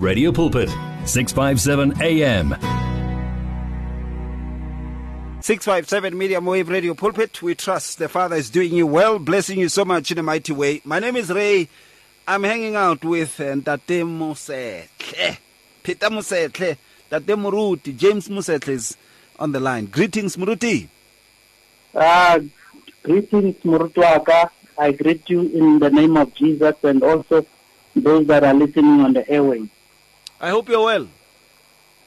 Radio Pulpit, 657 AM. 657 Medium Wave Radio Pulpit. We trust the Father is doing you well, blessing you so much in a mighty way. My name is Ray. I'm hanging out with uh, Ntate Mosehle, Peter Mosehle, Tate Muruti, James Mosehle is on the line. Greetings, Muruti. Uh, greetings, Murutuaka. I greet you in the name of Jesus and also those that are listening on the airways. I hope you're well.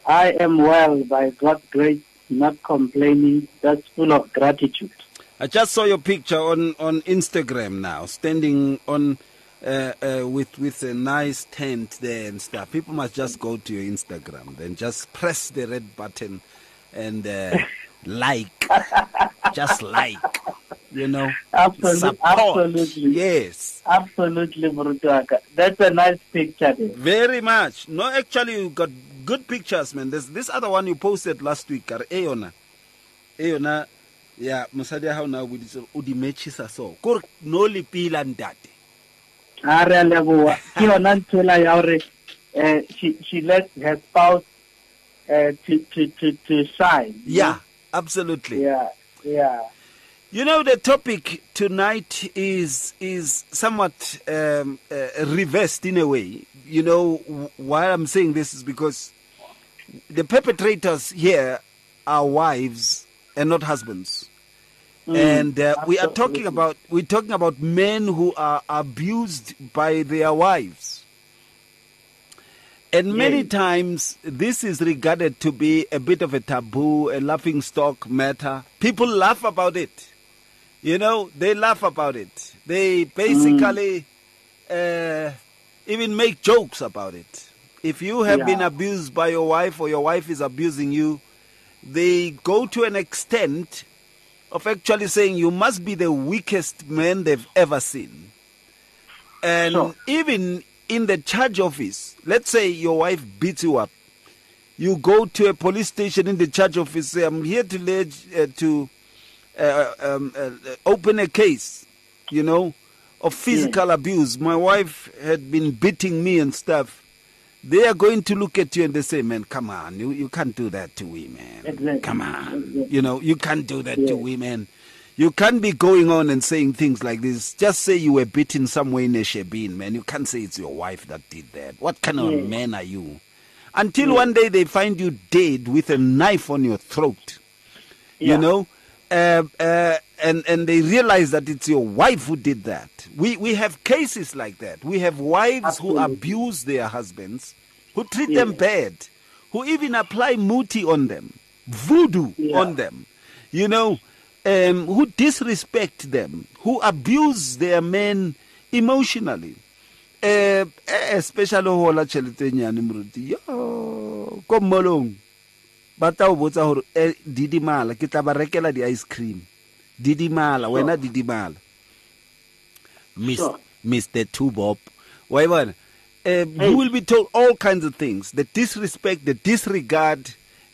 I am well by God's grace, not complaining, just full of gratitude. I just saw your picture on, on Instagram now, standing on uh, uh, with with a nice tent there and stuff. People must just go to your Instagram, then just press the red button and uh, like, just like, you know, Absolutely, support. absolutely. Yes, Absolutely, Murutuaka. That's a nice picture there. very much. No, actually, you got good pictures, man. There's this other one you posted last week, kare e yona, e yona, ya mosadi ya hao na o boditse o di matchisa so. Kore no le pila ntate. a re a leboa ke yona nthwela ya gore she, she let her spouse uh, to, to, to, to shine. Yeah, absolutely. Yeah, yeah. You know, the topic tonight is is somewhat um, uh, reversed in a way. You know, why I'm saying this is because the perpetrators here are wives and not husbands. and uh, we are talking about we're talking about men who are abused by their wives. And many Yes. times this is regarded to be a bit of a taboo, a laughing stock matter. People laugh about it. You know, they laugh about it. They basically uh, even make jokes about it. If you have been abused by your wife or your wife is abusing you, they go to an extent of actually saying you must be the weakest man they've ever seen. And Sure. even in the charge office, let's say your wife beats you up, you go to a police station in the charge office, say, I'm here to uh, to uh, um, uh, uh, open a case, you know, of physical abuse. My wife had been beating me and stuff. They are going to look at you and they say, man, come on, you, you can't do that to women. Exactly. Come on. Exactly. You know, you can't do that to women. You can't be going on and saying things like this. Just say you were beaten somewhere in a shebeen, man. You can't say it's your wife that did that. What kind of man are you? Until one day they find you dead with a knife on your throat you know uh, uh, and and they realize that it's your wife who did that. We we have cases like that. We have wives who abuse their husbands who treat Yeah. them bad who even apply muti on them voodoo Yeah. on them you know um, who disrespect them who abuse their men emotionally. Eh especially ho la tšhelete e nyane moruti. Yo ko mmolong ba tla o botsa gore eh, didimala ke tla ba rekela di-ice cream. Didimala wena didimala. Miss, Sure. mr two bob wa e bona? Hey. you will be told all kinds of things. The disrespect the disregard.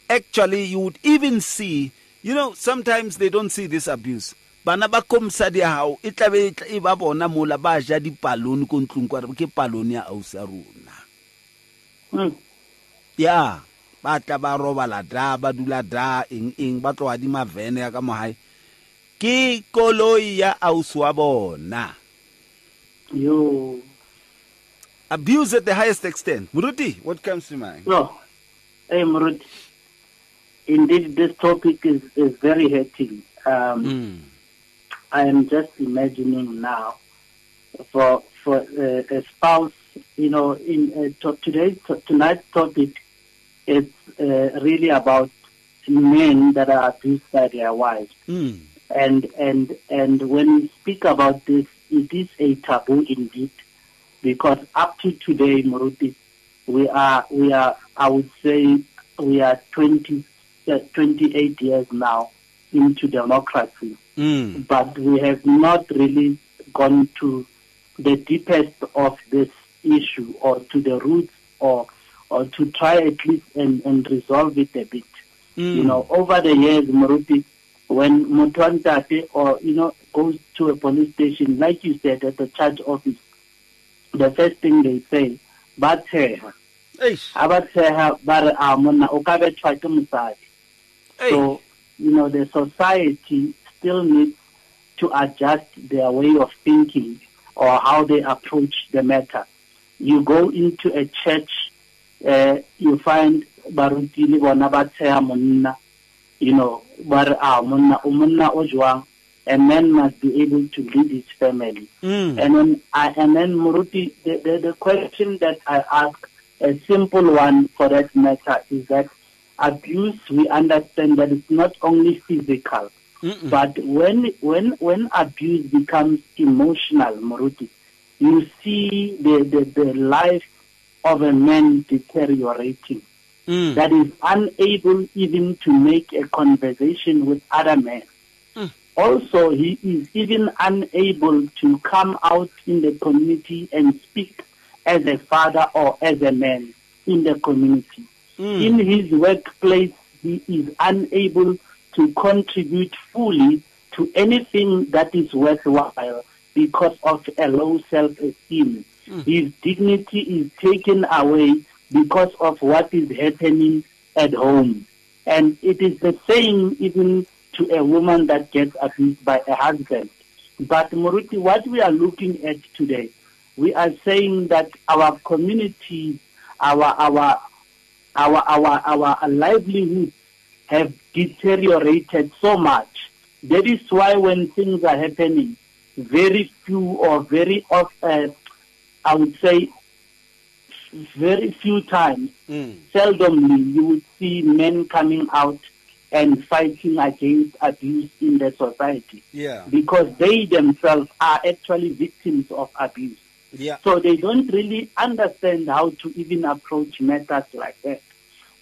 Actually you would even see you know sometimes they don't see this abuse. Bana ba ko mosadi ya gago e tlabe e e ba bona mola ba ja dipalone ko ntlong kwa ke palone ya ausi rona. Mm. ya ba tla ba robala da ba dula da eng eng ba tloga di mavene ya ka ke koloi ya ausi wa bona You. abuse at the highest extent moruti what comes to mind So, hey, Murut, indeed, this topic is, is very hurting. Um, mm. I am just imagining now for for uh, a spouse, you know, in uh, to, today's to, tonight's topic, it's uh, really about men that are abused by their wives, Mm. and and and when we speak about this, it is a taboo indeed, because up to today, Muruti, we are we are I would say we are 20, uh, 28 years now into democracy Mm. but we have not really gone to the deepest of this issue or to the roots or or to try at least and, and resolve it a bit. Mm. You know, over the years, Moruti, when Mutwantate or, you know, goes to a police station, like you said, at the charge office, the first thing they say, but her, Eish. a ba tshega ba re a monna o ka betšhwa ke mosadi Hey. so you know the society still needs to adjust their way of thinking or how they approach the matter you go into a church uh, you find baruti le bona ba tsheya monna you know ba re a monna o monna o jwang a man must be able to lead his family Mm. and then I, and then Muruti, the, the, the question that I ask, a simple one for that matter, is that abuse. We understand that it's not only physical, Mm-mm. but when when when abuse becomes emotional, Muruti, you see the, the, the life of a man deteriorating. Mm. That is unable even to make a conversation with other men. Mm. Also, he is even unable to come out in the community and speak as a father or as a man in the community. Mm. In his workplace, he is unable to contribute fully to anything that is worthwhile because of a low self-esteem. His dignity is taken away because of what is happening at home. And it is the same even to a woman that gets abused by a husband. But Moruti, what we are looking at today, we are saying that our community, our our our our our livelihood have deteriorated so much. That is why when things are happening, very few or very often, uh, I would say, very few times, Mm. seldomly you would see men coming out and fighting against abuse in the society Yeah. because they themselves are actually victims of abuse. Yeah. So they don't really understand how to even approach matters like that.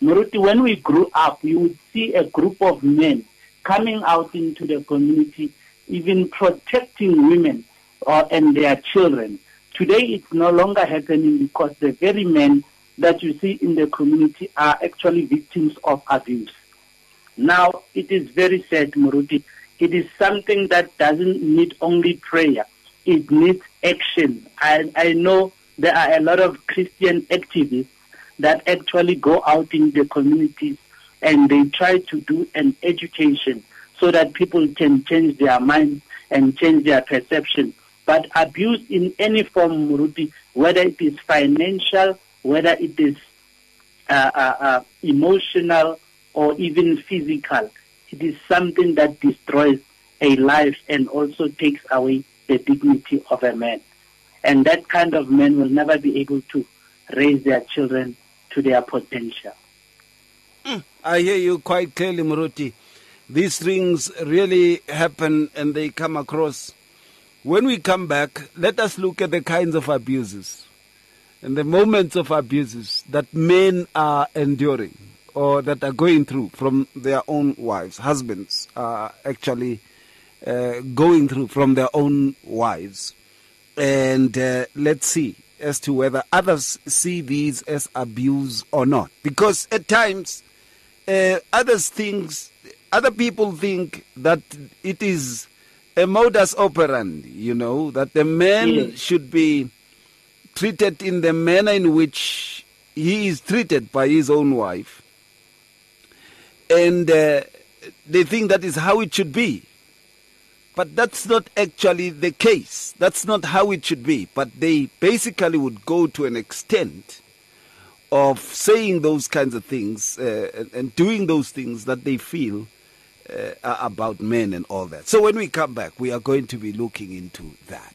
Muruti, when we grew up, you would see a group of men coming out into the community, even protecting women or, and their children. Today, it's no longer happening because the very men that you see in the community are actually victims of abuse. Now, it is very sad, Muruti. It is something that doesn't need only prayer. It needs action. I, I know there are a lot of Christian activists that actually go out in the communities and they try to do an education so that people can change their minds and change their perception. But abuse in any form, Muruti, whether it is financial, whether it is uh, uh, uh, emotional or even physical. It is something that destroys a life and also takes away the dignity of a man. And that kind of man will never be able to raise their children to their potential. I hear you quite clearly, Muruti. These things really happen and they come across. When we come back, let us look at the kinds of abuses and the moments of abuses that men are enduring or that are going through from their own wives. Husbands are actually uh, going through from their own wives. And uh, let's see as to whether others see these as abuse or not. Because at times, uh, others things, other people think that it is a modus operandi, you know, that the man Yes. should be treated in the manner in which he is treated by his own wife. And uh, they think that is how it should be. But that's not actually the case. That's not how it should be. But they basically would go to an extent of saying those kinds of things uh, and, and doing those things that they feel uh, about men and all that. So when we come back, we are going to be looking into that.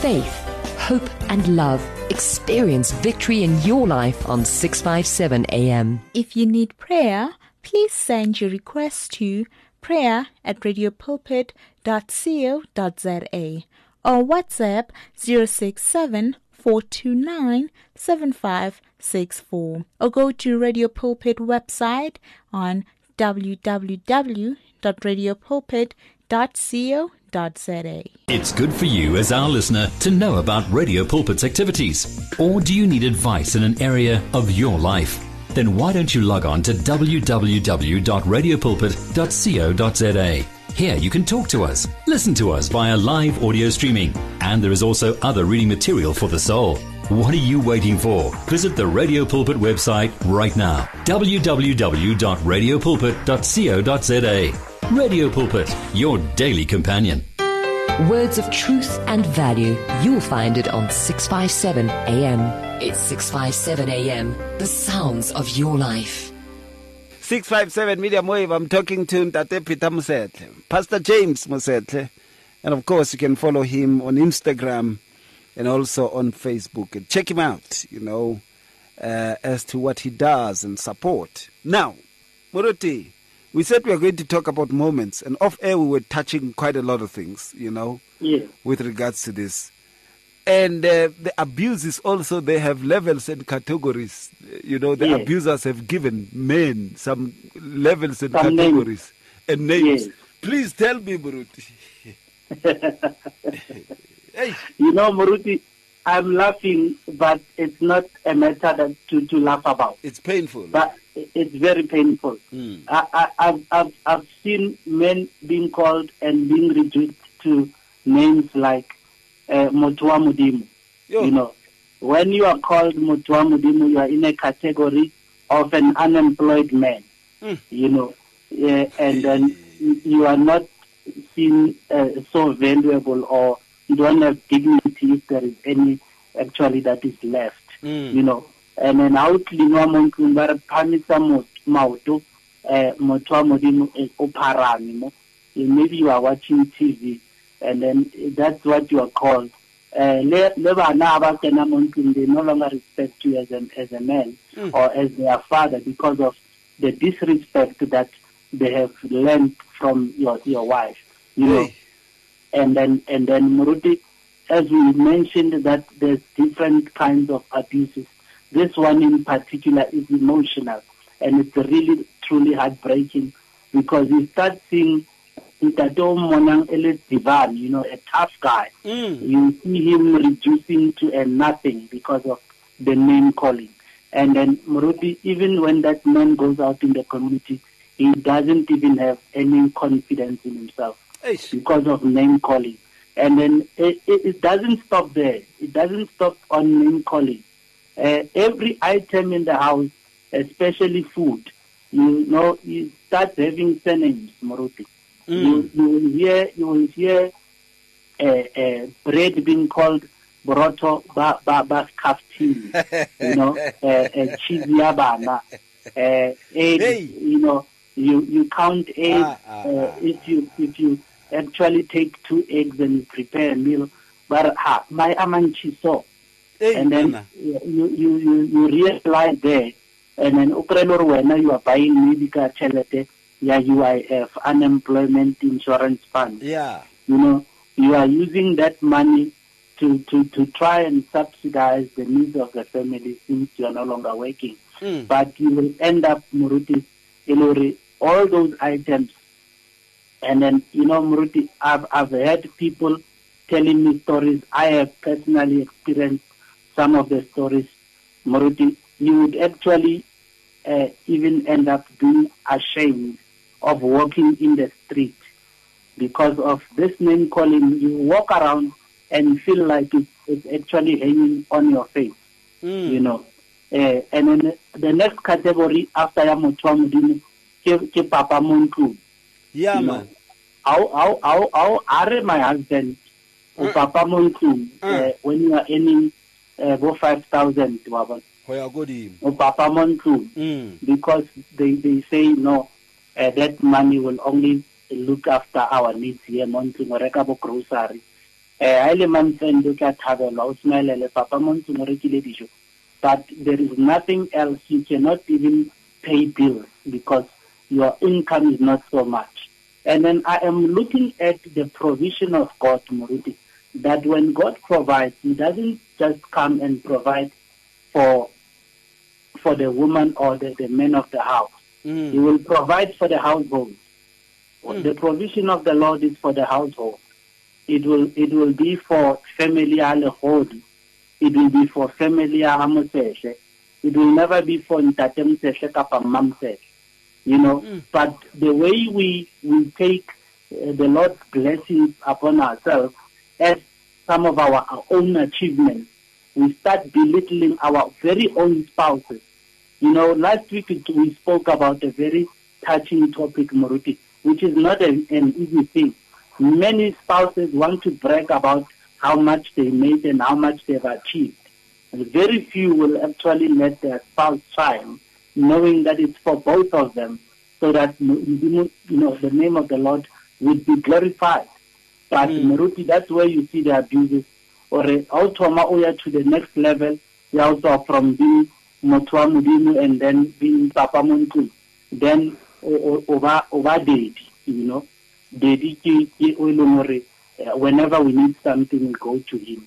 Faith, hope, and love. Experience victory in your life on 657 AM. If you need prayer, please send your request to prayer at radiopulpit.co.za or WhatsApp 067 429 7564 or go to Radio Pulpit website on www.radiopulpit.co.za. It's good for you as our listener to know about Radio Pulpit's activities. Or do you need advice in an area of your life? Then why don't you log on to www.radiopulpit.co.za? Here you can talk to us, listen to us via live audio streaming, and there is also other reading material for the soul. What are you waiting for? Visit the Radio Pulpit website right now. www.radiopulpit.co.za. Radio Pulpit, your daily companion. Words of truth and value. You'll find it on 657 AM. It's 657 AM. The sounds of your life. 657 Medium Wave. I'm talking to Ntate Peter Mosehle, Pastor James Mosehle. And of course, you can follow him on Instagram and also on Facebook. And check him out, you know, uh, as to what he does and support. Now, Moruti, we said we are going to talk about moments, and off air we were touching quite a lot of things, you know, Yes. with regards to this. And uh, the abuses also, they have levels and categories. You know, the abusers have given men some levels and Some names. categories and names. Please tell me, Muruti. hey, You know, Maruti, I'm laughing, but it's not a matter that to, to laugh about. it's painful. But it's very painful. Mm. I, I, I've, I've, I've seen men being called and being reduced to names like uh, Motua Mudimu. Yo. You know, when you are called Motua Mudimu, you are in a category of an unemployed man. Mm. You know, yeah, and then you are not seen uh, so valuable or you don't have dignity if there is any actually that is left. Mm. You know, and then how cleanwa mo ntlong ba re phamisa maoto motho wa modimo o pharame mo Eh, maybe you are watching tv and then that's what you are called uh, le bana ba mo ntlong they no longer respect you as a, as a man or as their father because of the disrespect that they have learned from your your wife you know Hey. And then and then Muruti, as we mentioned that there's different kinds of abuses. This one in particular is emotional, and it's really truly heartbreaking because you start seeing Ntato Monang Ele Divan, you know, a tough guy. Mm. You see him reducing to a nothing because of the name calling. And then Muruti, even when that man goes out in the community, he doesn't even have any confidence in himself Hey. because of name calling. And then it, it, it doesn't stop there. It doesn't stop on name calling. Uh, every item in the house, especially food, you know, you start having surnames, Maruti. You, you will hear, you will hear uh, uh, bread being called broto ba ba ba you know, uh, uh, cheese yabana, uh, egg, you know, you you count eggs. Ah, ah, uh, ah. if you if you actually take two eggs and you prepare a meal, but ha my amanchi so, Hey, and then you you you you realize there, and then ukrelo wena you are buying maybe ka chelete ya UIF unemployment insurance fund Yeah. you know, you are using that money to, to, to try and subsidize the needs of the family since you are no longer working. Mm. But you will end up, Muruti, Ilori, all those items. And then, you know, Muruti, I've, I've heard people telling me stories. I have personally experienced some of the stories. Muruti, you would actually uh, even end up being ashamed of walking in the street because of this name calling. You walk around and feel like it's, it's actually hanging on your face, Mm. you know. Uh, and then the next category after ya motho wa modimo ke ke papa ntlong. Yeah, man. How how how how are my husband o papa mo ntlong uh, when you are earning uh, go 5000 wa bona. Ho ya papa mo ntlong Mm. because they, they say no, uh, that money will only look after our needs here mo ntlong o reka bo grocery. Ha ile monthend o ka thabelwa o smilele papa mo ntlong o rekile dijo. But there is nothing else you cannot even pay bills because your income is not so much and then i am looking at the provision of god Muruti, that when god provides he doesn't just come and provide for for the woman or the, the man of the house. He Mm. will provide for the household. The provision of the Lord is for the household. It will it will be for family alehodi. It will be for family amoseshe. It will never be for ntate moseshe kapa mamseshe. You know, but the way we we take uh, the Lord's blessings upon ourselves as some of our own achievements we start belittling our very own spouses. You know, last week we spoke about a very touching topic, Moruti, which is not an, an easy thing. Many spouses want to brag about how much they made and how much they've achieved. And very few will actually let their spouse shine, knowing that it's for both of them, so that you know the name of the Lord would be glorified. But mm. Maruti, that's where you see the abuses. Or automa oya to the next level, they also from being motwa mudinu and then being papa muntu, then over over daddy, you know, ki uh, whenever we need something, we go to him.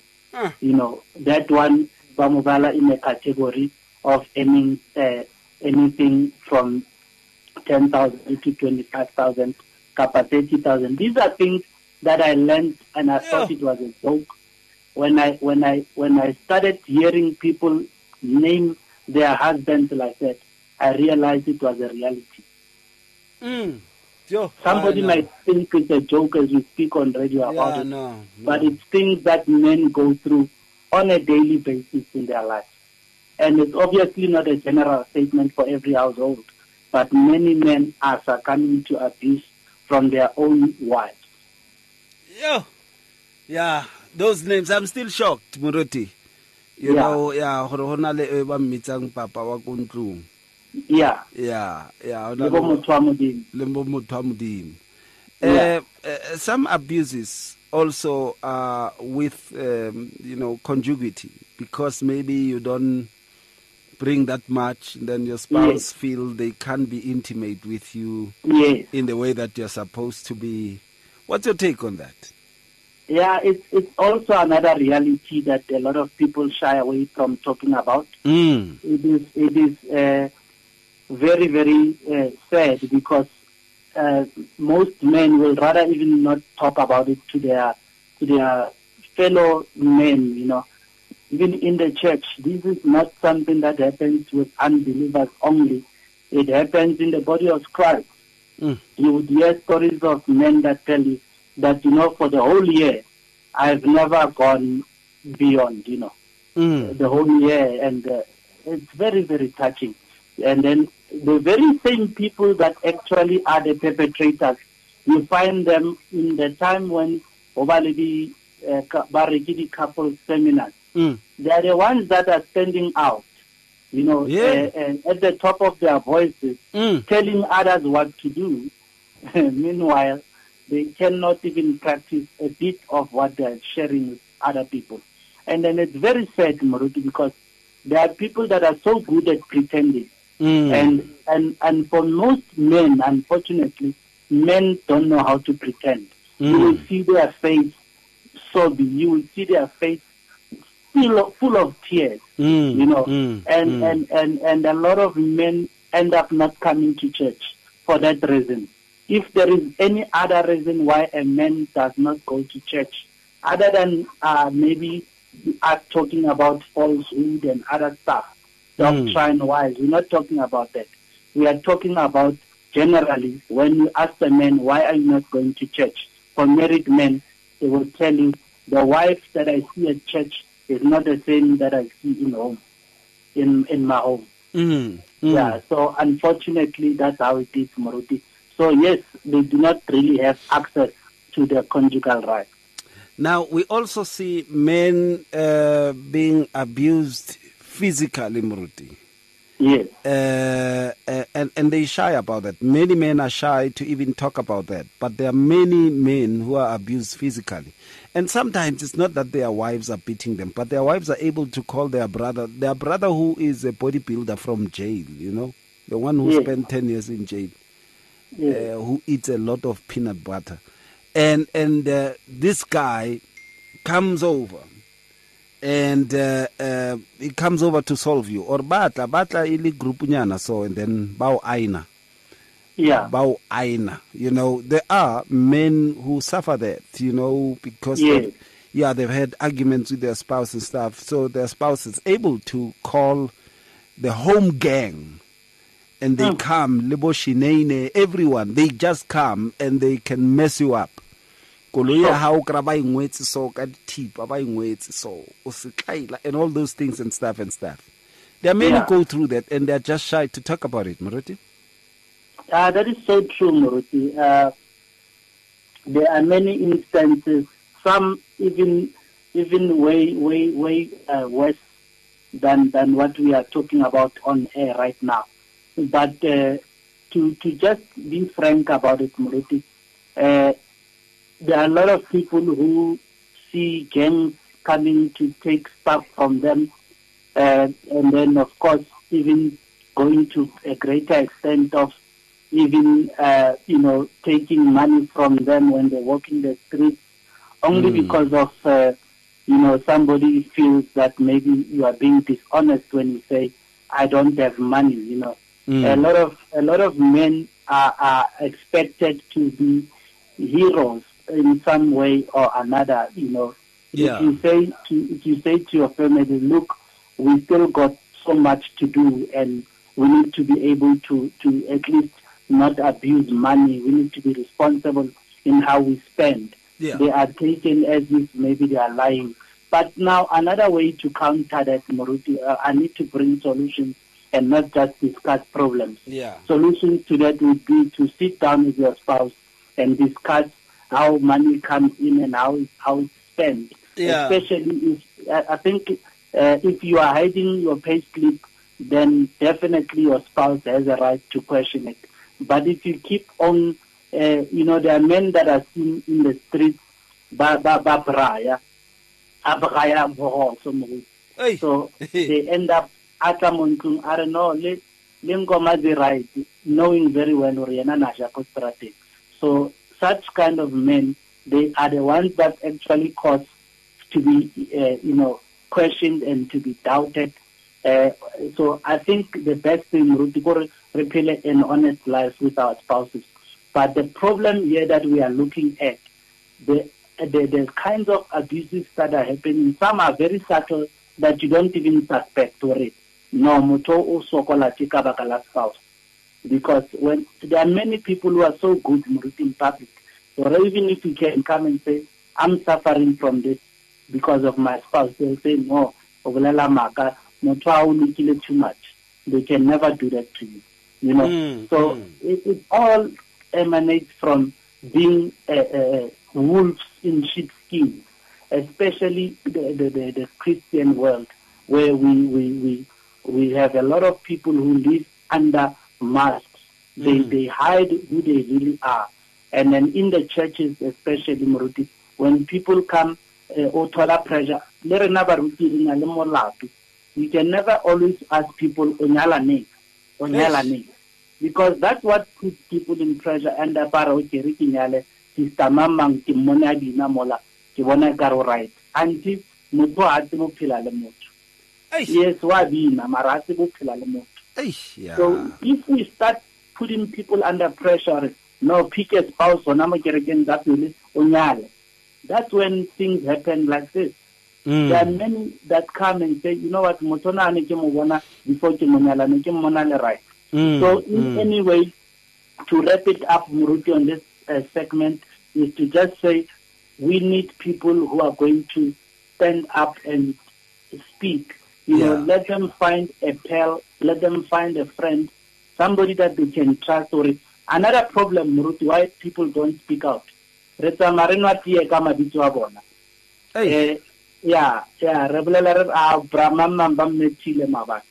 You know, that one Bamubala in a category of earning uh, anything from 10,000 to 25,000, kappa 30,000. These are things that I learned and I yeah. thought it was a joke. When I, when, I, when I started hearing people name their husbands like that, I realized it was a reality. Mm. Somebody might think it's a joke as we speak on radio about it, no, no. but it's things that men go through on a daily basis in their life. And it's obviously not a general statement for every household, but many men are succumbing to abuse from their own wives. Yeah, yeah, those names, I'm still shocked, Muruti. You Yeah. know, yeah, gore go na le e ba mmitsang papa wa ko ntlong. Yeah. Yeah, yeah, Le bo le- motho wa Modimo. le bo motho wa modimo Yeah. Uh, uh, some abuses also are with um, you know conjugacy because maybe you don't bring that much then your spouse Yes. feel they can't be intimate with you Yes. in the way that you're supposed to be what's your take on that Yeah, it's it's also another reality that a lot of people shy away from talking about. mm. It is it is uh, very very uh, sad because uh, most men will rather even not talk about it to their to their fellow men. You know, even in the church, this is not something that happens with unbelievers only. It happens in the body of Christ. Mm. You would hear stories of men that tell you that you know for the whole year I've never gone beyond. You know Mm. the whole year, and uh, it's very, very touching. And then the very same people that actually are the perpetrators, you find them in the time when Obalidi uh, Barikidi couple seminars. Mm. They are the ones that are standing out, you know, Yeah. uh, and at the top of their voices, Mm. telling others what to do. Meanwhile, they cannot even practice a bit of what they are sharing with other people. And then it's very sad, Maruti, because there are people that are so good at pretending. Mm. And, and, and for most men, unfortunately, men don't know how to pretend. You Mm. will see their face sobbing. You will see their face full of, full of tears Mm. you know, Mm. and, Mm. and, and, and a lot of men end up not coming to church for that reason. If there is any other reason why a man does not go to church, other than uh, maybe us talking about falsehood and other stuff, Mm. doctrine wise, we're not talking about that. We are talking about generally when you ask a man, why are you not going to church? For married men, they will tell you, the wife that I see at church is not the same that I see in home, in, in my home. Mm. Mm. Yeah, so unfortunately, that's how it is, Moruti. So yes, they do not really have access to their conjugal rights. Now, we also see men uh, being abused physically, Muruti. Yes, Uh, uh, and, and they shy about that. Many men are shy to even talk about that. But there are many men who are abused physically. And sometimes it's not that their wives are beating them, but their wives are able to call their brother, their brother who is a bodybuilder from jail, you know, the one who Yes. spent 10 years in jail yes, uh, who eats a lot of peanut butter, and and uh, this guy comes over, and uh, uh, he comes over to solve you. Or batla batla ili group nyana so and then bao aina. Yeah, bao aina. You know there are men who suffer that you know because Yes. they've- yeah they've had arguments with their spouse and stuff. So their spouse is able to call the home gang and they Mm. come lebo shinene everyone they just come and they can mess you up koloi ya hao kra ba ingwetse so ka dithipa ba ingwetse so o and all those things and stuff and stuff there are many Yeah. go through that and they're just shy to talk about it Moruti Uh, that is so true, Muruti. Uh, there are many instances, some even even way way way uh, worse than than what we are talking about on air right now. But uh, to to just be frank about it, Muruti, uh, there are a lot of people who see gangs coming to take stuff from them, uh, and then of course even going to a greater extent of even uh, you know taking money from them when they walk in the streets, only because of uh, you know somebody feels that maybe you are being dishonest when you say I don't have money. You know, a lot of a lot of men are, are expected to be heroes in some way or another. You know, Yeah. if you say to if you say to your family, look, we still got so much to do and we need to be able to, to at least not abuse money. We need to be responsible in how we spend. Yeah. They are taken as if maybe they are lying. But now another way to counter that, Moruti, uh, I need to bring solutions and not just discuss problems. yeah Solutions to that would be to sit down with your spouse and discuss how money comes in and how it- how it's spent. Yeah. Especially if I think uh, if you are hiding your pay slip, then definitely your spouse has a right to question it. But if you keep on, uh, you know, there are men that are seen in the streets, ba ba ba braya, so they end up ata mo ntlong a re no le le nkoma di right knowing very well gore yena na ja ko strateng so such kind of men they are the ones that actually cause to be uh, you know questioned and to be doubted uh, so i think the best thing Ruti, kore re phele an honest life with our spouses but the problem here that we are looking at the, the the kinds of abuses that are happening. Some are very subtle that you don't even suspect or it. No, motho o sokola ke ka spouse. Because when there are many people who are so good in public, or even if you can come and say, I'm suffering from this because of my spouse, they'll say, no, o bolela maaka, motho a o lekile too much. They can never do that to you. You know, Mm, so mm. it, it all emanates from being uh, uh, wolves in sheepskin, especially the, the, the, the Christian world, where we, we, we, we have a lot of people who live under masks. They, they hide who they really are. And then in the churches, especially Moruti, when people come, uh, o thola pressure, le rena baruti re na le molato. We can never always ask people, o nyala neng? O nyala because that's what puts people in pressure and apara o ke re ke nyale sister mamang ke mmone a dina mola ke bona ka re o right until motho a phela le motho yes wa bina mara a tsebo phela le motho yeah. so if we start putting people under pressure no pick a spouse gona mo kerekeng ka pele o nyale that's when things happen like this Mm. there are many that come and say you know what motho na ke mo bona before ke mo nyala ne ke mmona le right Mm, so in mm. any way, to wrap it up, Muruti, on this uh, segment, is to just say we need people who are going to stand up and speak. You know, let them find a pal, let them find a friend, somebody that they can trust. Or another problem, Muruti, why people don't speak out. Re tsamaya re ka mabitso a bona. Eish, Eh, yeah, yeah, re bolela re re, ah, bra mamang ba mmethile maabane.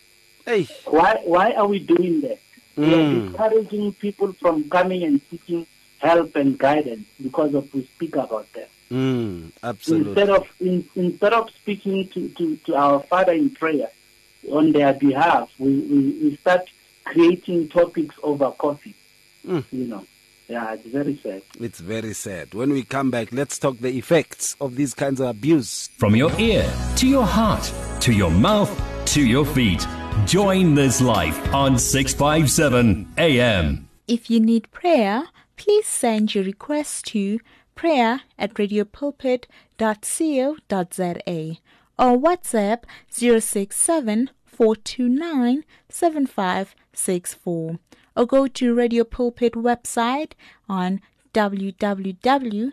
Why why are we doing that? We are Mm. discouraging people from coming and seeking help and guidance because of we speak about them. Mm, absolutely. Instead of in, instead of speaking to, to, to our Father in prayer on their behalf, we, we, we start creating topics over coffee. Mm. You know. Yeah, it's very sad. It's very sad. When we come back, let's talk the effects of these kinds of abuse. From your ear to your heart to your mouth to your feet. Join this life on 657 AM. If you need prayer, please send your request to prayer at radiopulpit.co.za or WhatsApp 067 429 7564 or go to Radio Pulpit website on www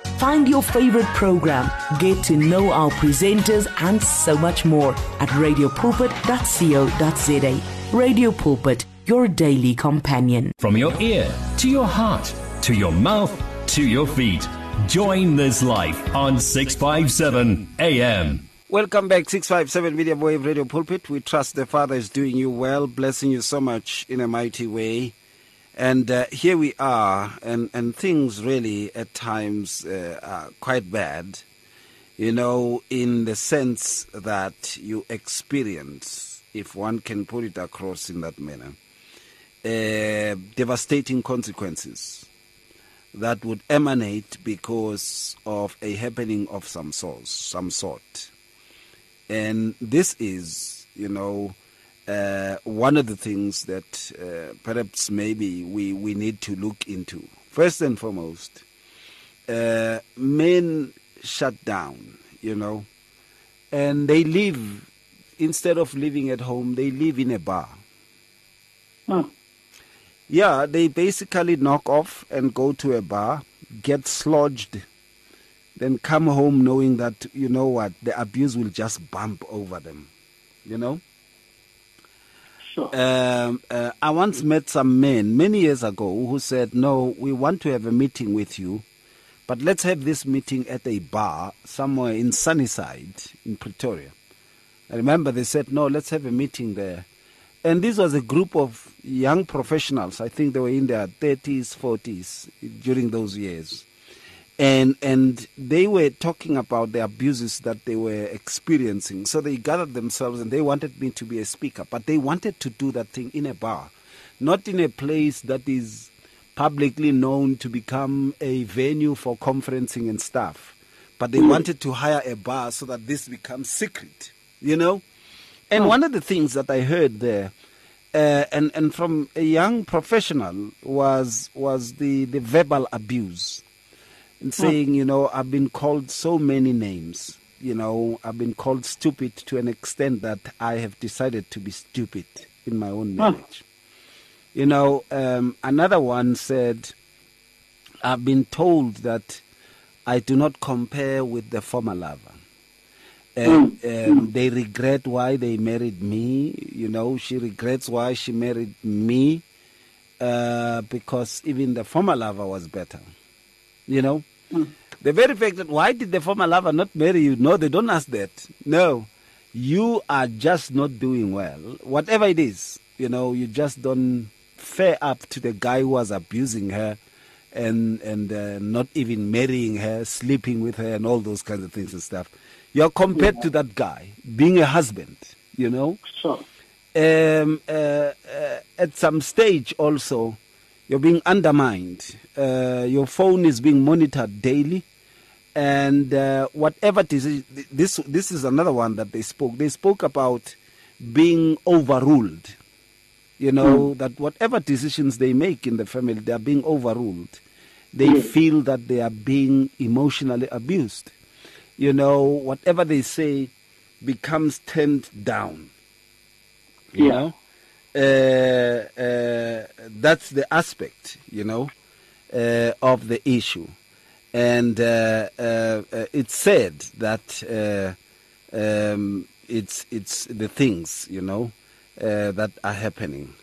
Find your favorite program, get to know our presenters, and so much more at radiopulpit.co.za. Radio Pulpit, your daily companion. From your ear to your heart to your mouth to your feet. Join this life on 657 AM. Welcome back, 657 Media Wave Radio Pulpit. We trust the Father is doing you well, blessing you so much in a mighty way. And uh, here we are, and, and things really at times uh, are quite bad, you know, in the sense that you experience, if one can put it across in that manner, uh, devastating consequences that would emanate because of a happening of some sort, some sort. And this is, you know, uh, one of the things that uh, perhaps maybe we, we need to look into. First and foremost, uh, men shut down, you know, and they live, instead of living at home, they live in a bar. Hmm. Yeah, they basically knock off and go to a bar, get slodged, then come home knowing that, you know what, the abuse will just bump over them, you know? Sure. Um, uh, I once met some men many years ago who said, No, we want to have a meeting with you, but let's have this meeting at a bar somewhere in Sunnyside in Pretoria. I remember they said, No, let's have a meeting there. And this was a group of young professionals. I think they were in their 30s, 40s during those years. And, and they were talking about the abuses that they were experiencing. So they gathered themselves and they wanted me to be a speaker. But they wanted to do that thing in a bar, not in a place that is publicly known to become a venue for conferencing and stuff. But they wanted to hire a bar so that this becomes secret, you know? And one of the things that I heard there, uh, and and from a young professional, was was the the verbal abuse, and saying, you know, I've been called so many names. You know, I've been called stupid to an extent that I have decided to be stupid in my own marriage. You know, um, another one said, I've been told that I do not compare with the former lover and um, they regret why they married me. You know, she regrets why she married me uh, because even the former lover was better. You know, the very fact that why did the former lover not marry you? No, they don't ask that. No, you are just not doing well. Whatever it is, you know, you just don't fare up to the guy who was abusing her. And and uh, not even marrying her, sleeping with her, and all those kinds of things and stuff. You're compared to that guy being a husband, you know. Sure. Um, uh, uh, at some stage, also, you're being undermined. Uh, your phone is being monitored daily, and uh, whatever deci- this this is another one that they spoke. They spoke about being overruled. You know that whatever decisions they make in the family, they are being overruled. They feel that they are being emotionally abused you know, whatever they say becomes turned down. You Yeah. know, that's the aspect, you know, uh, of the issue, and uh, uh, uh, it's said that uh, um, it's it's the things, you know, uh, that are happening,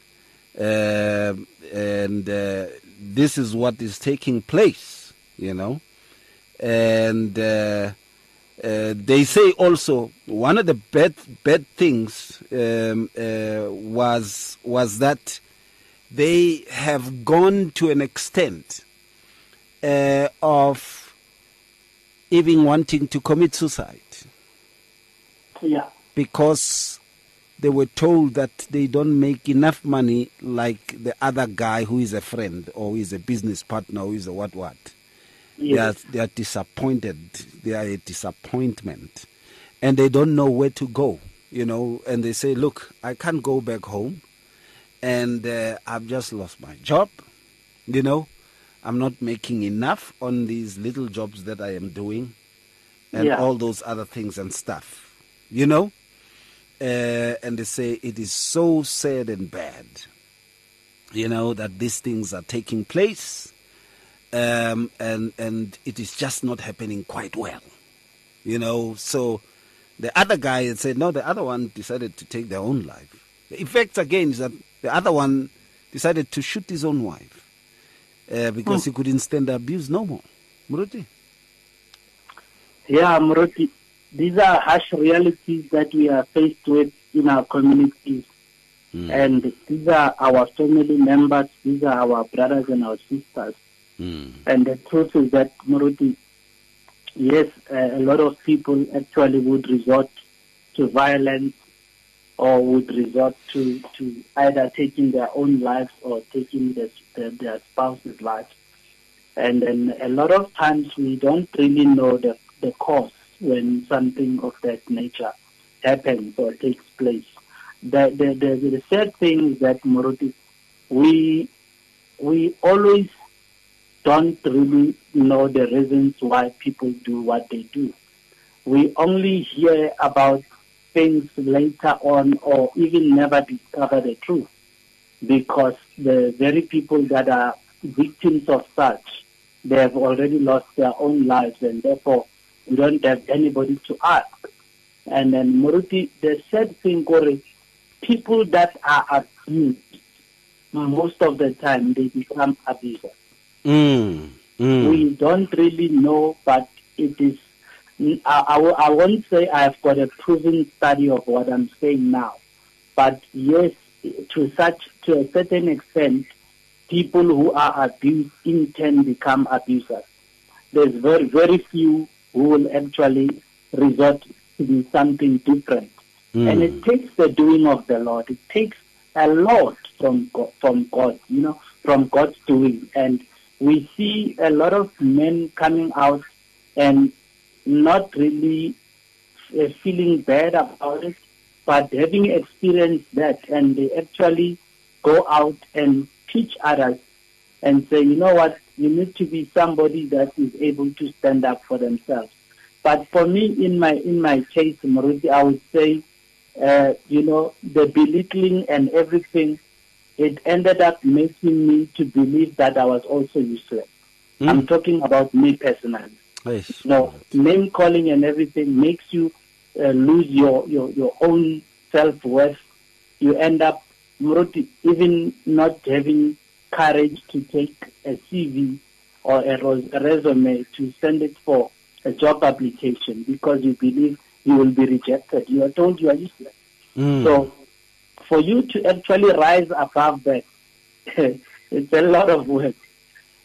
Um and uh, this is what is taking place, you know, and. Uh, they say also one of the bad bad things um, uh, was was that they have gone to an extent uh, of even wanting to commit suicide Yeah. because they were told that they don't make enough money like the other guy who is a friend or who is a business partner or who is a what what. They are, they are disappointed. They are a disappointment. and they don't know where to go, you know, and they say, look, I can't go back home and uh, I've just lost my job, you know. I'm not making enough on these little jobs that I am doing and Yeah. all those other things and stuff, you know. Uh, and they say it is so sad and bad, you know, that these things are taking place um, and, and it is just not happening quite well, you know. So the other guy had said, no, the other one decided to take their own life. The effect again is that the other one decided to shoot his own wife uh, because he couldn't stand the abuse no more. Moruti? Yeah, Moruti, these are harsh realities that we are faced with in our communities. And these are our family members, these are our brothers and our sisters. Hmm. And the truth is that, Moruti, yes, a lot of people actually would resort to violence or would resort to, to either taking their own lives or taking their, their, their spouse's life. And then a lot of times we don't really know the, the cause when something of that nature happens or takes place. The, the, the, the sad thing is that, Moruti, we, we always don't really know the reasons why people do what they do. We only hear about things later on or even never discover the truth because the very people that are victims of such, they have already lost their own lives and therefore we don't have anybody to ask. And then Moruti, the sad thing, Kore, people that are abused, hmm. most of the time they become abusers. Mm. Mm. We don't really know, but it is. I, I, I won't say I've got a proven study of what I'm saying now, but yes, to such to a certain extent, people who are abused in turn become abusers. There's very very few who will actually resort to something different, and it takes the doing of the Lord. It takes a lot from God, from God, you know, from God's doing, and we see a lot of men coming out and not really uh, feeling bad about it, but having experienced that, and they actually go out and teach others and say, you know what, you need to be somebody that is able to stand up for themselves. But for me, in my in my case, Moruti, I would say, uh, you know, the belittling and everything, it ended up making me to believe that I was also useless. I'm talking about me personally. No, name calling and everything makes you uh, lose your, your, your own self worth. You end up even not having courage to take a CV or a, a resume to send it for a job application because you believe you will be rejected. You are told you are useless. Mm. So, for you to actually rise above that, it's a lot of work.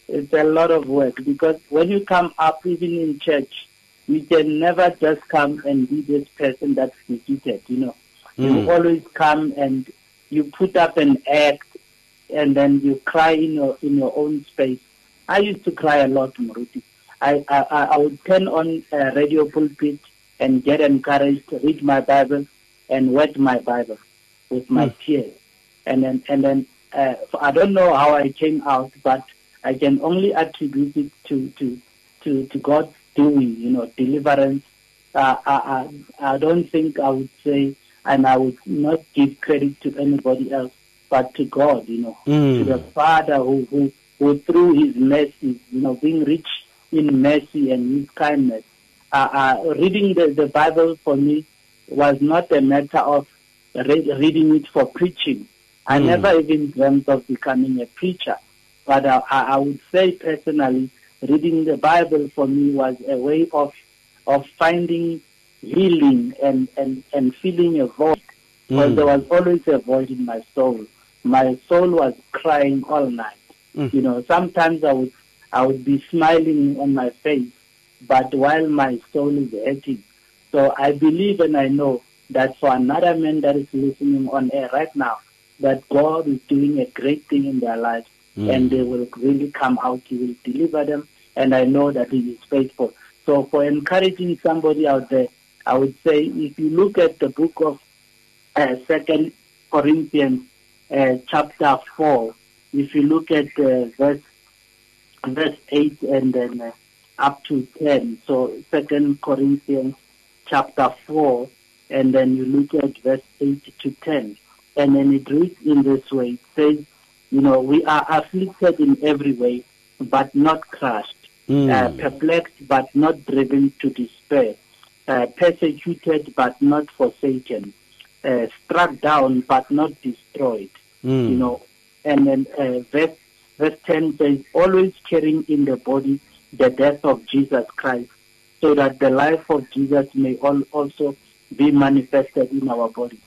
It's a lot of work because when you come up, even in church, you can never just come and be this person that's defeated. You know, you hmm. always come and you put up an act, and then you cry in your in your own space. I used to cry a lot, Moruti. I I, I I would turn on a radio pulpit and get encouraged, read my Bible, and wet my Bible with my tears. And then, and then, uh, I don't know how I came out, but I can only attribute it to, to, to, to God's doing, you know, deliverance. Uh, I, I, I don't think I would say, and I would not give credit to anybody else, but to God, you know, to the Father who, who, who through his mercy, you know, being rich in mercy and his kindness, uh, uh, reading the, the Bible for me was not a matter of re- reading it for preaching. I hmm. never even dreamt of becoming a preacher. But I, I would say personally, reading the Bible for me was a way of of finding healing and, and, and feeling a void. Hmm. Because there was always a void in my soul. My soul was crying all night. Hmm. You know, sometimes I would I would be smiling on my face, but while my soul is hurting. So I believe and I know that for another man that is listening on air right now, that God is doing a great thing in their lives and they will really come out. He will deliver them and I know that He is faithful. So for encouraging somebody out there, I would say if you look at the book of uh, Second Corinthians, uh, chapter four, if you look at uh, verse verse eight and then uh, up to ten, so Second Corinthians chapter four, and then you look at verse eight to ten, and then it reads in this way: it says, you know, we are afflicted in every way, but not crushed, Mm. uh, perplexed, but not driven to despair, uh, persecuted, but not forsaken, uh, struck down, but not destroyed. Mm. You know, and then uh, verse verse ten says, always carrying in the body the death of Jesus Christ, so that the life of Jesus may al- also be manifested in our body.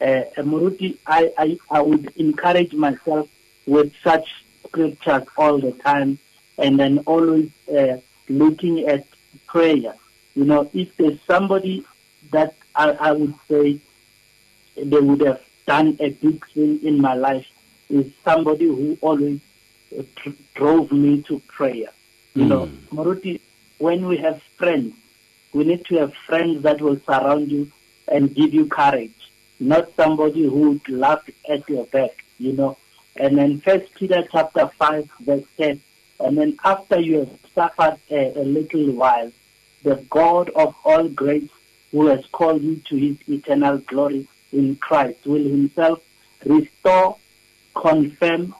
Uh, Moruti, I, I, I would encourage myself with such scriptures all the time and then always uh, looking at prayer. You know, if there's somebody that I, I would say they would have done a big thing in my life is somebody who always uh, dr- drove me to prayer. You know, Moruti, when we have friends, we need to have friends that will surround you and give you courage, not somebody who would laugh at your back, you know. And then First Peter chapter five verse ten, and then after you have suffered a, a little while, the God of all grace, who has called you to His eternal glory in Christ, will Himself restore, confirm,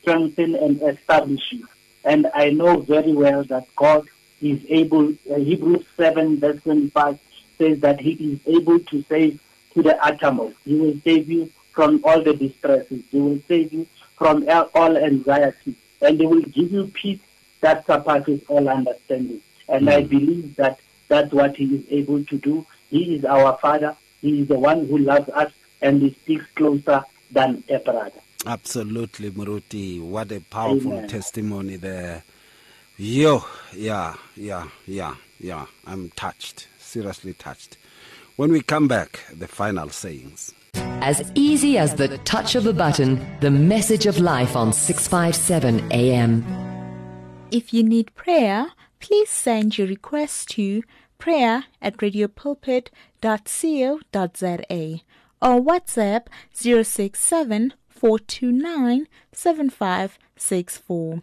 strengthen, and establish you. And I know very well that God is able. Uh, Hebrews seven verse twenty five says that He is able to save to the uttermost. He will save you from all the distresses. He will save you from all anxiety, and He will give you peace that surpasses all understanding. And I believe that that's what He is able to do. He is our Father. He is the one who loves us, and He sticks closer than a brother. Absolutely, Moruti. What a powerful Amen. testimony there. Yo, yeah, yeah, yeah, yeah. I'm touched, seriously touched. When we come back, the final sayings. As easy as the touch of a button, the message of life on 657 AM. If you need prayer, please send your request to prayer at radiopulpit.co.za or WhatsApp 067 429 7564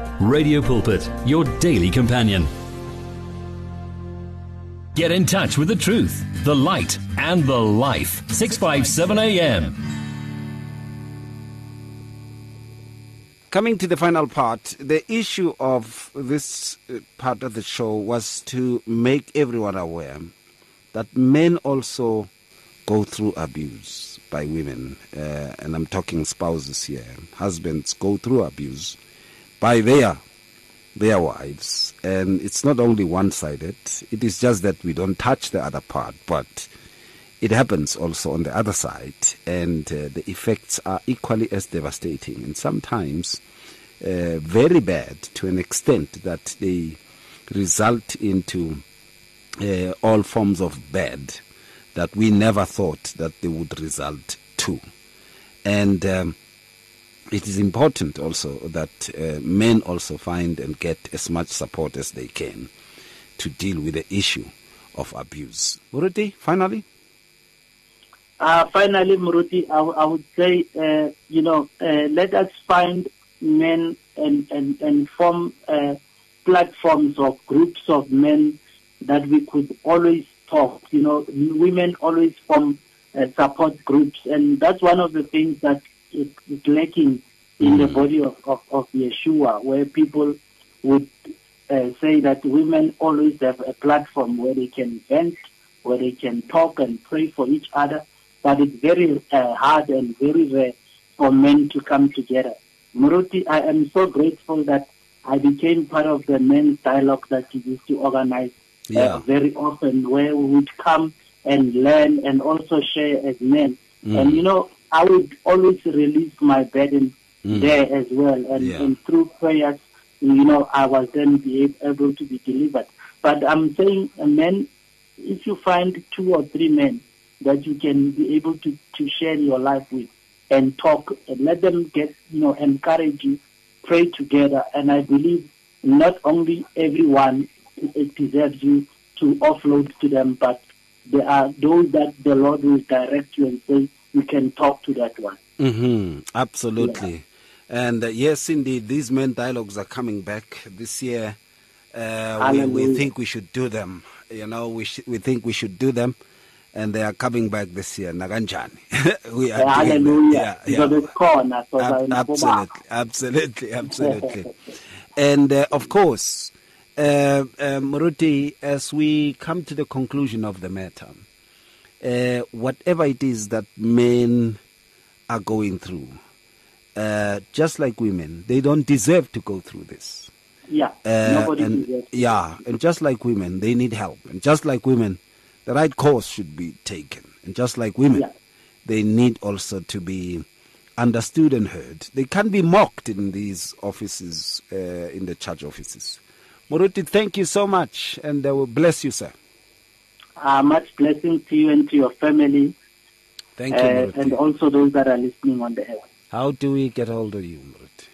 Radio Pulpit, your daily companion. Get in touch with the truth, the light, and the life. 657 AM. Coming to the final part, the issue of this uh, part of the show was to make everyone aware that men also go through abuse by women, uh, and I'm talking spouses here. Husbands go through abuse by their their wives, and it's not only one-sided. It is just that we don't touch the other part, but it happens also on the other side, and uh, the effects are equally as devastating, and sometimes uh, very bad to an extent that they result into uh, all forms of bad that we never thought that they would result to, and. Um, it is important also that uh, men also find and get as much support as they can to deal with the issue of abuse. Moruti, finally? Uh, finally, Moruti, I would say, uh, you know, uh, let us find men and, and, and form uh, platforms or groups of men that we could always talk. You know, women always form uh, support groups, and that's one of the things that is, is lacking in the body of, of, of Yeshua, where people would uh, say that women always have a platform where they can vent, where they can talk and pray for each other, but it's very uh, hard and very rare for men to come together. Moruti, I am so grateful that I became part of the men's dialogue that you used to organize Yeah. uh, very often, where we would come and learn and also share as men. Mm. And you know, I would always release my burden there as well, and, Mm. Yeah. and through prayers, you know, I was then be able to be delivered. But I'm saying, uh, men, if you find two or three men that you can be able to, to share your life with and talk and let them get, you know, encourage you, pray together. And I believe not only everyone it deserves you to offload to them, but there are those that the Lord will direct you and say, you can talk to that one. hmm Absolutely. And uh, yes, indeed, these men dialogues are coming back this year. Uh, we, we think we should do them. You know, we sh- we think we should do them, and they are coming back this year. Naganjani, we are. Hallelujah. Yeah, yeah. Corner, so Ab- absolutely, absolutely, absolutely. and uh, of course, uh, uh, Moruti, as we come to the conclusion of the matter, uh, whatever it is that men are going through, uh, just like women, they don't deserve to go through this. Yeah, Uh, nobody and, deserves. yeah, and just like women, they need help. And just like women, the right course should be taken. And just like women, Yeah. they need also to be understood and heard. They can't be mocked in these offices, uh, in the church offices. Moruti, thank you so much, and I will bless you, sir. Uh, much blessing to you and to your family, Thank uh, you, Moruti. and also those that are listening on the air. How do we get hold of you, Moruti?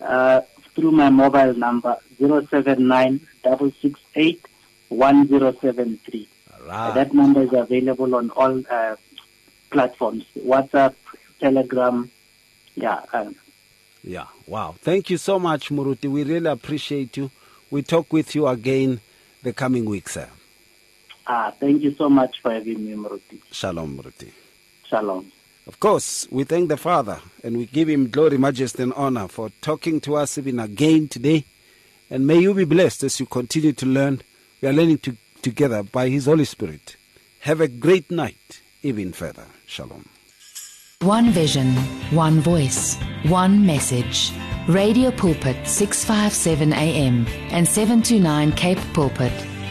Uh, through my mobile number 079 668 1073. Uh, right. that number is available on all uh, platforms WhatsApp, Telegram. Yeah. Um, Yeah, wow. Thank you so much, Moruti. We really appreciate you. We talk with you again the coming week, sir. Uh, thank you so much for having me, Moruti. Shalom, Moruti. Shalom. Of course, we thank the Father and we give him glory, majesty, and honor for talking to us even again today. And may you be blessed as you continue to learn. We are learning to, together by his Holy Spirit. Have a great night, even further. Shalom. One vision, one voice, one message. Radio Pulpit 657 AM and 729 Cape Pulpit,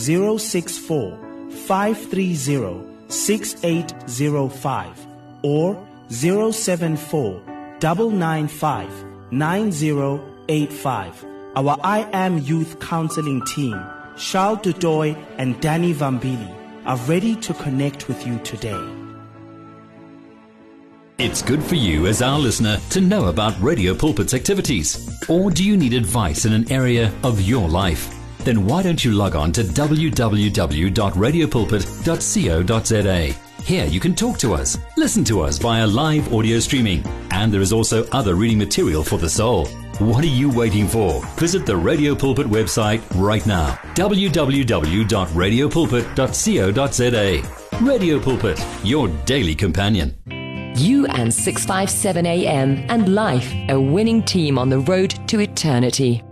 064 530 6805 or 074 995 9085. Our I Am Youth Counseling team, Charles Dudoy and Danny Vambili, are ready to connect with you today. It's good for you as our listener to know about Radio Pulpit's activities. Or do you need advice in an area of your life? Then why don't you log on to www.radiopulpit.co.za? Here you can talk to us, listen to us via live audio streaming, and there is also other reading material for the soul. What are you waiting for? Visit the Radio Pulpit website right now. www.radiopulpit.co.za. Radio Pulpit, your daily companion. You and 657 AM and life, a winning team on the road to eternity.